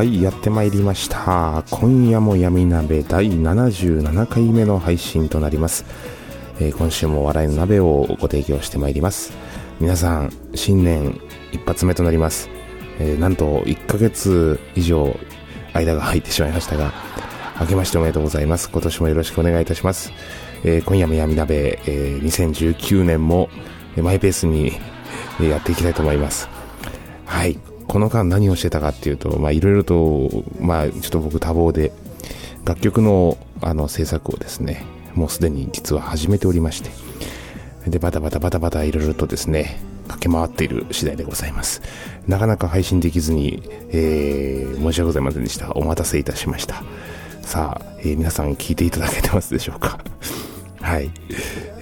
はいやってまいりました。今夜も闇鍋第77回目の配信となります、えー、今週も笑いの鍋をご提供してまいります。皆さん新年一発目となります、えー、なんと1ヶ月以上間が入ってしまいましたが明けましておめでとうございます。今年もよろしくお願いいたします、えー、今夜も闇鍋、え2019年もマイペースにやっていきたいと思います。はい。この間何をしてたかっていうと、まあいろいろと、まあちょっと僕多忙で、楽曲のあの制作をですね、もうすでに実は始めておりまして、で、バタバタバタバタいろいろとですね、駆け回っている次第でございます。なかなか配信できずに、えー、申し訳ございませんでした。お待たせいたしました。さあ、えー、皆さん聞いていただけてますでしょうか？はい。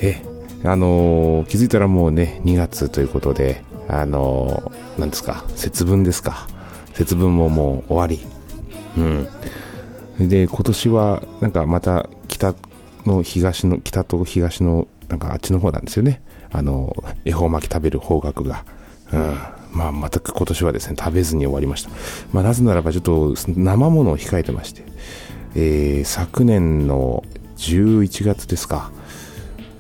え、あのー、気づいたらもうね、2月ということで、あの、何ですか、節分ですか。節分ももう終わり。うん。で、今年は、なんかまた北の東の、北と東の、なんかあっちの方なんですよね。あの、恵方巻き食べる方角が。うん。まあ、全く今年はですね、食べずに終わりました。まあ、なぜならばちょっと生ものを控えてまして、えー、昨年の11月ですか。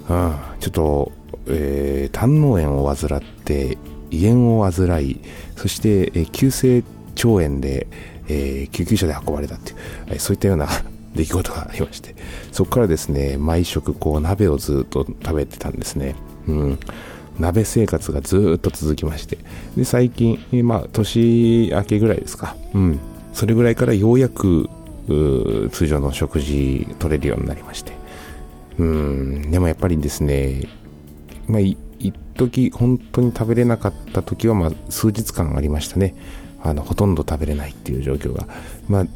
うん、ちょっと、えー、胆嚢炎を患って、胃炎を患い、そして、え急性腸炎で、えー、救急車で運ばれたっていう、えそういったような 出来事がありまして、そこからですね、毎食こう鍋をずっと食べてたんですね。うん。鍋生活がずっと続きまして。で、最近、えー、まあ、年明けぐらいですか。うん。それぐらいからようやく、通常の食事取れるようになりまして。うん。でもやっぱりですね、まあ、一時本当に食べれなかった時は、まあ、数日間ありましたねあのほとんど食べれないっていう状況が、まあ、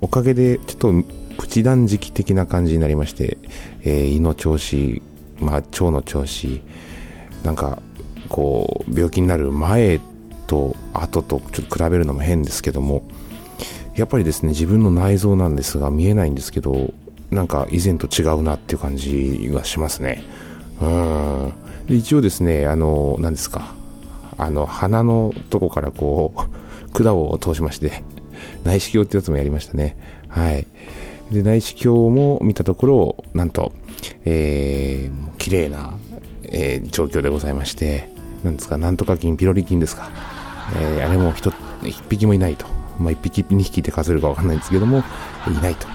おかげでちょっとプチ断食的な感じになりまして、えー、胃の調子、まあ、腸の調子なんかこう病気になる前と後とちょっと比べるのも変ですけどもやっぱりですね自分の内臓なんですが見えないんですけどなんか以前と違うなっていう感じがしますねうん一応ですね、あの、何ですか、あの、鼻のとこからこう、管を通しまして、内視鏡ってやつもやりましたね。はい。で、内視鏡も見たところ、なんと、えー、綺麗な、えー、状況でございまして、なんですか、なんとか菌、ピロリ菌ですか。えー、あれも一匹もいないと。まあ、一匹、二匹って数えるかわかんないんですけども、いないと。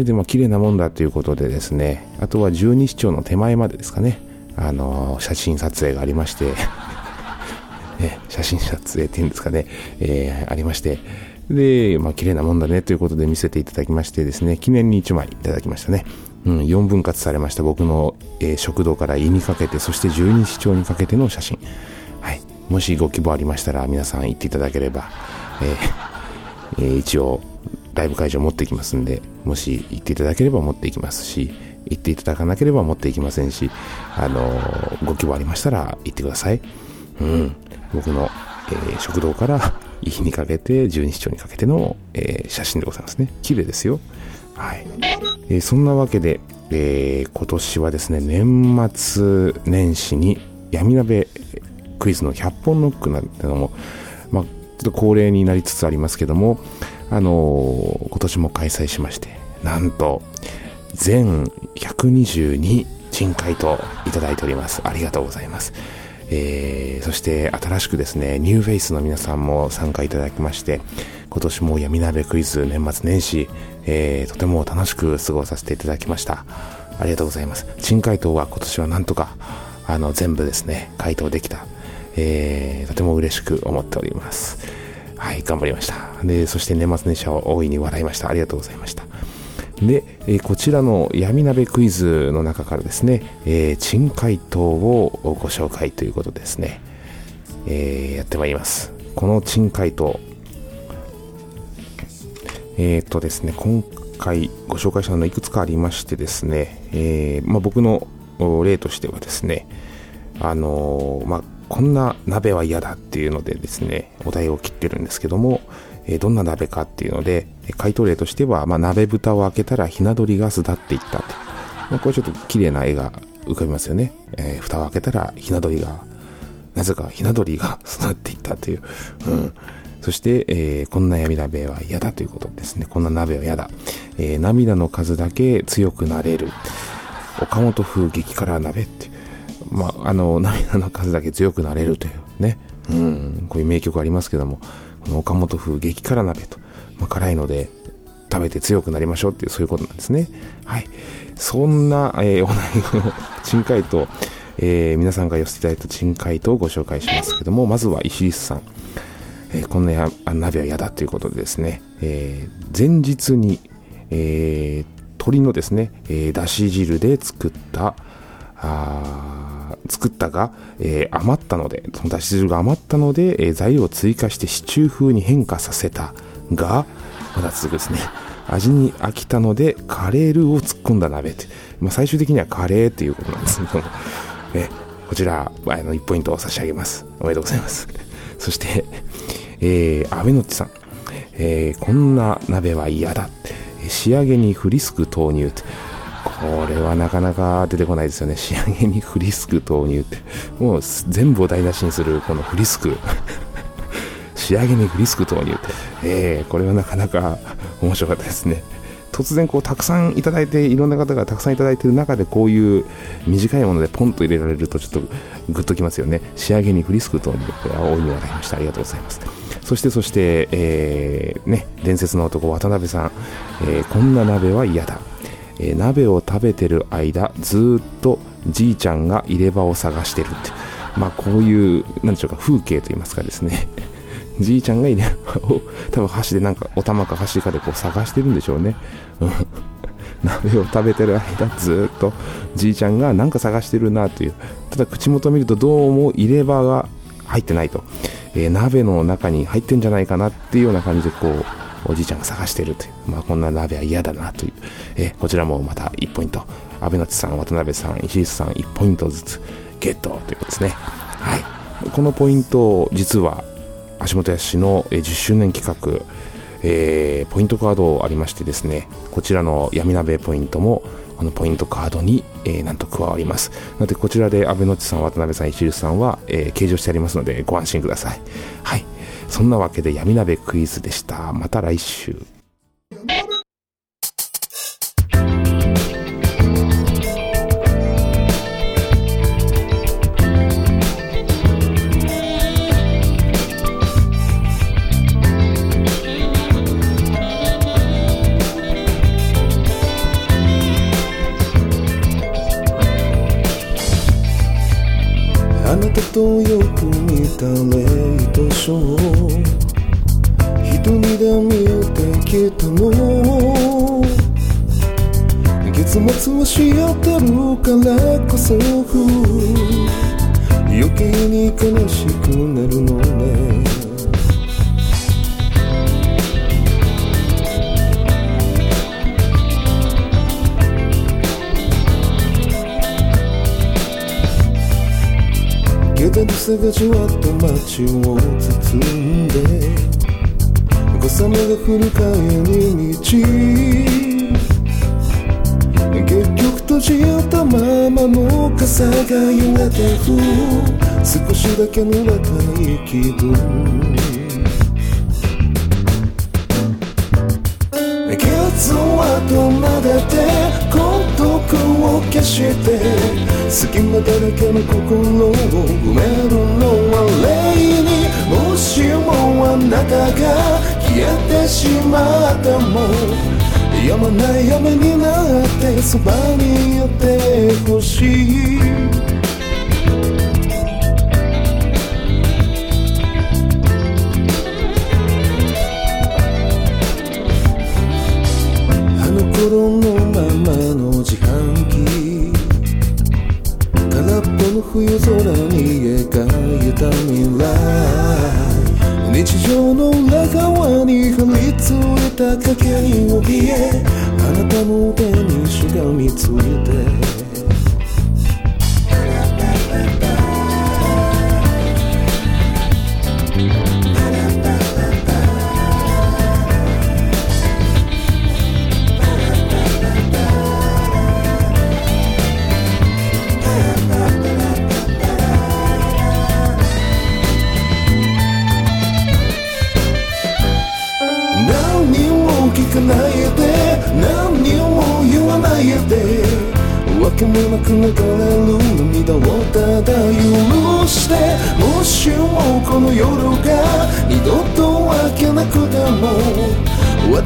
それで、まあ、綺麗なもんだということでですね、あとは十二指腸の手前までですかね。あの写真撮影がありまして ね、写真撮影っていうんですかね、えー、ありまして、で、まあ、綺麗なもんだねということで見せていただきましてですね、記念に1枚いただきましたね。うん、4分割されました僕の、えー、食堂から胃にかけて、そして十二指腸にかけての写真。はい。もしご希望ありましたら、皆さん行っていただければ、えーえー、一応、ライブ会場持ってきますんで、もし行っていただければ持っていきますし、行っていただかなければ持っていきませんし、あのご希望ありましたら行ってください。うん。僕の、えー、食堂から胃にかけて、十二指腸にかけての、えー、写真でございますね。綺麗ですよ。はい。えー、そんなわけで、えー、今年はですね、年末年始に闇鍋クイズの100本ノックなんてのも、まあ、ちょっと恒例になりつつありますけども、あのー、今年も開催しまして、なんと、全122珍回答いただいております。ありがとうございます。えー、そして新しくですね、ニューフェイスの皆さんも参加いただきまして、今年も闇鍋クイズ年末年始、えー、とても楽しく過ごさせていただきました。ありがとうございます。珍回答は今年はなんとか、あの、全部ですね、回答できた。えー、とても嬉しく思っております。はい、頑張りました。で、そして年末年始は大いに笑いました。ありがとうございました。で、え、こちらの闇鍋クイズの中からですね、えー、珍回答をご紹介ということですね、えー、やってまいります。この珍回答、えっ、とですね、今回ご紹介したのいくつかありましてですね、えー、まあ、僕の例としてはですね、あの、まあ、こんな鍋は嫌だっていうのでですね、お題を切ってるんですけども、えどんな鍋かっていうので、回答例としては、まあ、鍋蓋を開けたらひな鳥が巣立っていったと。ま、これちょっと綺麗な絵が浮かびますよね。えー、蓋を開けたらひな鳥が、なぜかひな鳥が巣立っていったという。うん。そして、えー、こんな闇鍋は嫌だということですね。こんな鍋は嫌だ。えー、涙の数だけ強くなれる。岡本風激辛鍋って。まあ、あの、涙の数だけ強くなれるというね。うん。こういう名曲ありますけども、この岡本風激辛鍋と、まあ、辛いので食べて強くなりましょうっていうそういうことなんですね。はい。そんな、えー、お悩みの珍回答、えー、皆さんが寄せていただいた珍回答をご紹介しますけども、まずは石井さん。えー、こんなや鍋は嫌だということでですね、えー、前日に、えー、鶏のですね、えー、だし汁で作った、あ作ったが、えー、余ったので、そのだし汁が余ったので、えー、材料を追加してシチュー風に変化させたが、まだ続くですね。味に飽きたので、カレールーを突っ込んだ鍋って。まあ、最終的にはカレーっていうことなんですけども、えこちら、あの、1ポイントを差し上げます。おめでとうございます。そして、えー、安倍のちさん。えー、こんな鍋は嫌だ。仕上げにフリスク投入って。これはなかなか出てこないですよね。仕上げにフリスク投入って。もう全部を台無しにするこのフリスク。仕上げにフリスク投入って。えー、これはなかなか面白かったですね。突然こうたくさんいただいていろんな方がたくさんいただいている中でこういう短いものでポンと入れられるとちょっとグッときますよね仕上げにフリスク投入これは大いに笑いましたありがとうございますそしてそして、えー、ね伝説の男渡辺さん、えー、こんな鍋は嫌だえー、鍋を食べてる間ずっとじいちゃんが入れ歯を探してるって。まあこういうなんでしょうか風景といいますかですね。じいちゃんが入れ歯を多分箸でなんかお玉か箸かでこう探してるんでしょうね。鍋を食べてる間ずっとじいちゃんがなんか探してるなという。ただ口元を見るとどうも入れ歯が入ってないと、えー、鍋の中に入ってんじゃないかなっていうような感じでこうおじいちゃんが探しているという、まあ、こんな鍋は嫌だなという、えこちらもまた1ポイント、安倍夏さん、渡辺さん、石井さん、1ポイントずつゲットということですね。はい。このポイント、実は、橋本康の10周年企画、えー、ポイントカードありましてですね、こちらの闇鍋ポイントも、このポイントカードに、えー、なんと加わります。なので、こちらで安倍のちさん、渡辺さん、石井さんは、えー、計上してありますので、ご安心ください。はい。そんなわけで闇鍋クイズでした。また来週。あなたとよく似たレイトショー人にだ見えてきたの月末はし合ってるからこそ余計に悲しくなるのね。けどさがじわっと街を包んで小雨が降る帰り道結局閉じたままの傘がやがて降る少しだけ濡れたい気分血跡までて孤独を消して隙間だらけの心を埋めるのは霊にもしもあなたが消えてしまったもやまない雨になってそばにいてほしいあの頃のっぽの冬空に描いた未来。日常の裏側に張り付いた影に怯え。あなたの手にしがみついて。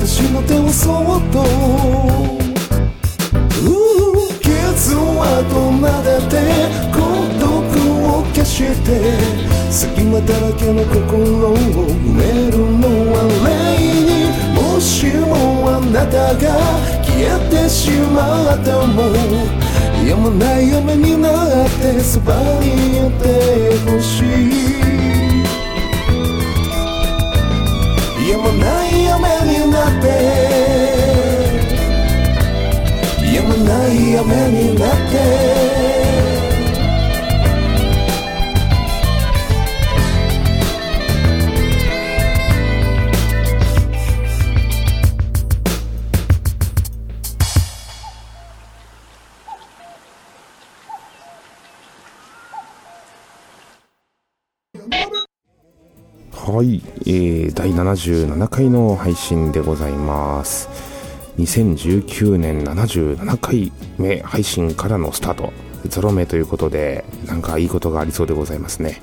私の手をそっと。傷跡なでて孤独を消して隙間だらけの心を埋めるのは霊にもしもあなたが消えてしまったもやまない雨になってそばにいてほしい。ない雨になってはい、えー、第77回の配信でございます。2019年77回目配信からのスタート。ゾロ目ということで、なんかいいことがありそうでございますね。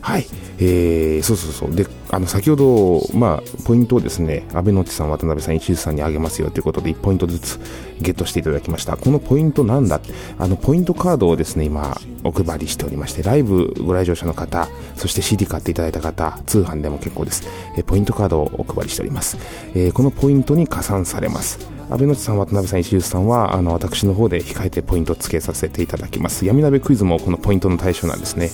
はい。えー、そうそうそう。で、あの、先ほど、まあ、ポイントをですね、安倍のちさん、渡辺さん、石津さんにあげますよということで、1ポイントずつゲットしていただきました。このポイントなんだ？あの、ポイントカードをですね、今、お配りしておりまして、ライブご来場者の方、そして CD 買っていただいた方、通販でも結構です。えーポイントカードをお配りしております。えーこのポイントに加算されます。安倍のちさん、渡辺さん、石津さんは、あの、私の方で控えてポイントを付けさせていただきます。闇鍋クイズもこのポイントの対象なんですね。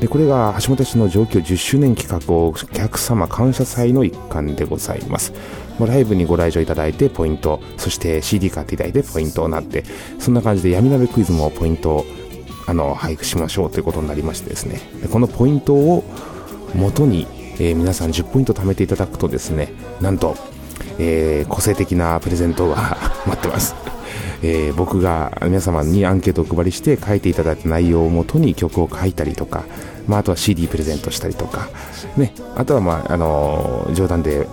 でこれが橋本氏の上京10周年企画をお客様感謝祭の一環でございます。ライブにご来場いただいてポイント、そして CD 買っていただいてポイントになって、そんな感じで闇鍋クイズもポイントをあの配布しましょうということになりましてですね、でこのポイントを元に、えー皆さん10ポイント貯めていただくとですね、なんと、えー個性的なプレゼントが 待ってます。えー僕が皆様にアンケートをお配りして書いていただいた内容をもとに曲を書いたりとか、まあ、あとは CD プレゼントしたりとか、ね、あとは、まああのー冗談で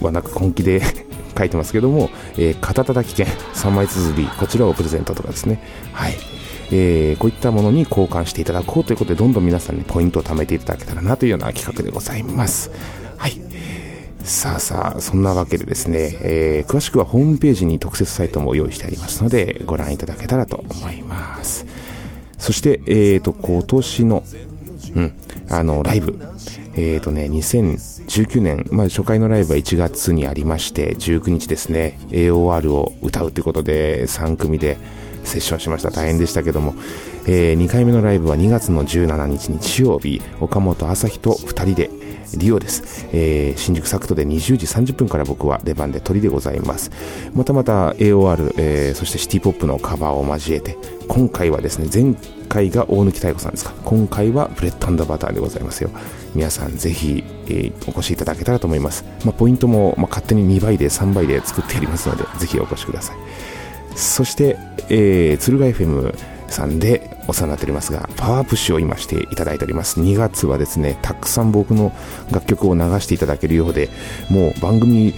はなく本気で 書いてますけども、えー肩叩き券3枚綴りこちらをプレゼントとかですね。はい。えーこういったものに交換していただこうということでどんどん皆さんにポイントを貯めていただけたらなというような企画でございます。はい。さあさあ、そんなわけでですね、えー詳しくはホームページに特設サイトも用意してありますので、ご覧いただけたらと思います。そして、えーと、今年の、うん、あの、ライブ、えーとね、2019年、まあ、初回のライブは1月にありまして、19日ですね、AOR を歌うということで、3組でセッションしました。大変でしたけども、え2回目のライブは2月の17日日曜日、岡本朝日と2人で、リオです、えー新宿サクトで20時30分から僕は出番で鳥でございます。またまた AOR、えーそしてシティポップのカバーを交えて今回はですね前回が大貫妙子さんですか。今回はブレッドバターでございますよ。皆さんぜひ、えーお越しいただけたらと思います、まあ、ポイントも、まあ、勝手に2倍で3倍で作ってありますのでぜひお越しください。そして、えー、鶴ヶ FM さんでお世話になっておりますが、パワープッシュを今していただいております。2月はですね、たくさん僕の楽曲を流していただけるようで、もう番組、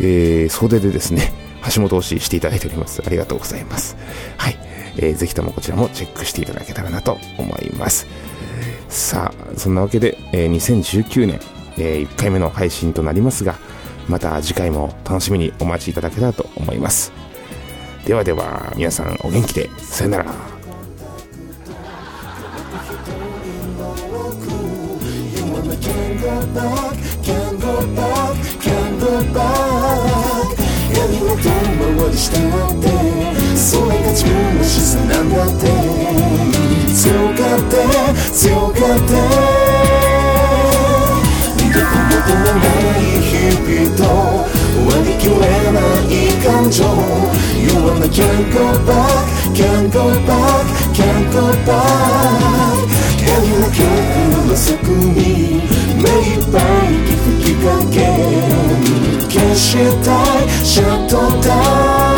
えー、総出でですね、橋本推ししていただいております。ありがとうございます。はい。えー、ぜひともこちらもチェックしていただけたらなと思います。さあ、そんなわけで、えー、2019年、えー、1回目の配信となりますが、また次回も楽しみにお待ちいただけたらと思います。ではでは、皆さんお元気で、さよなら。wishes нам can I come You can't go back, can't go back, can't go back Can you can't listen to me 매일 밤 깊은 Can't shit die, shut down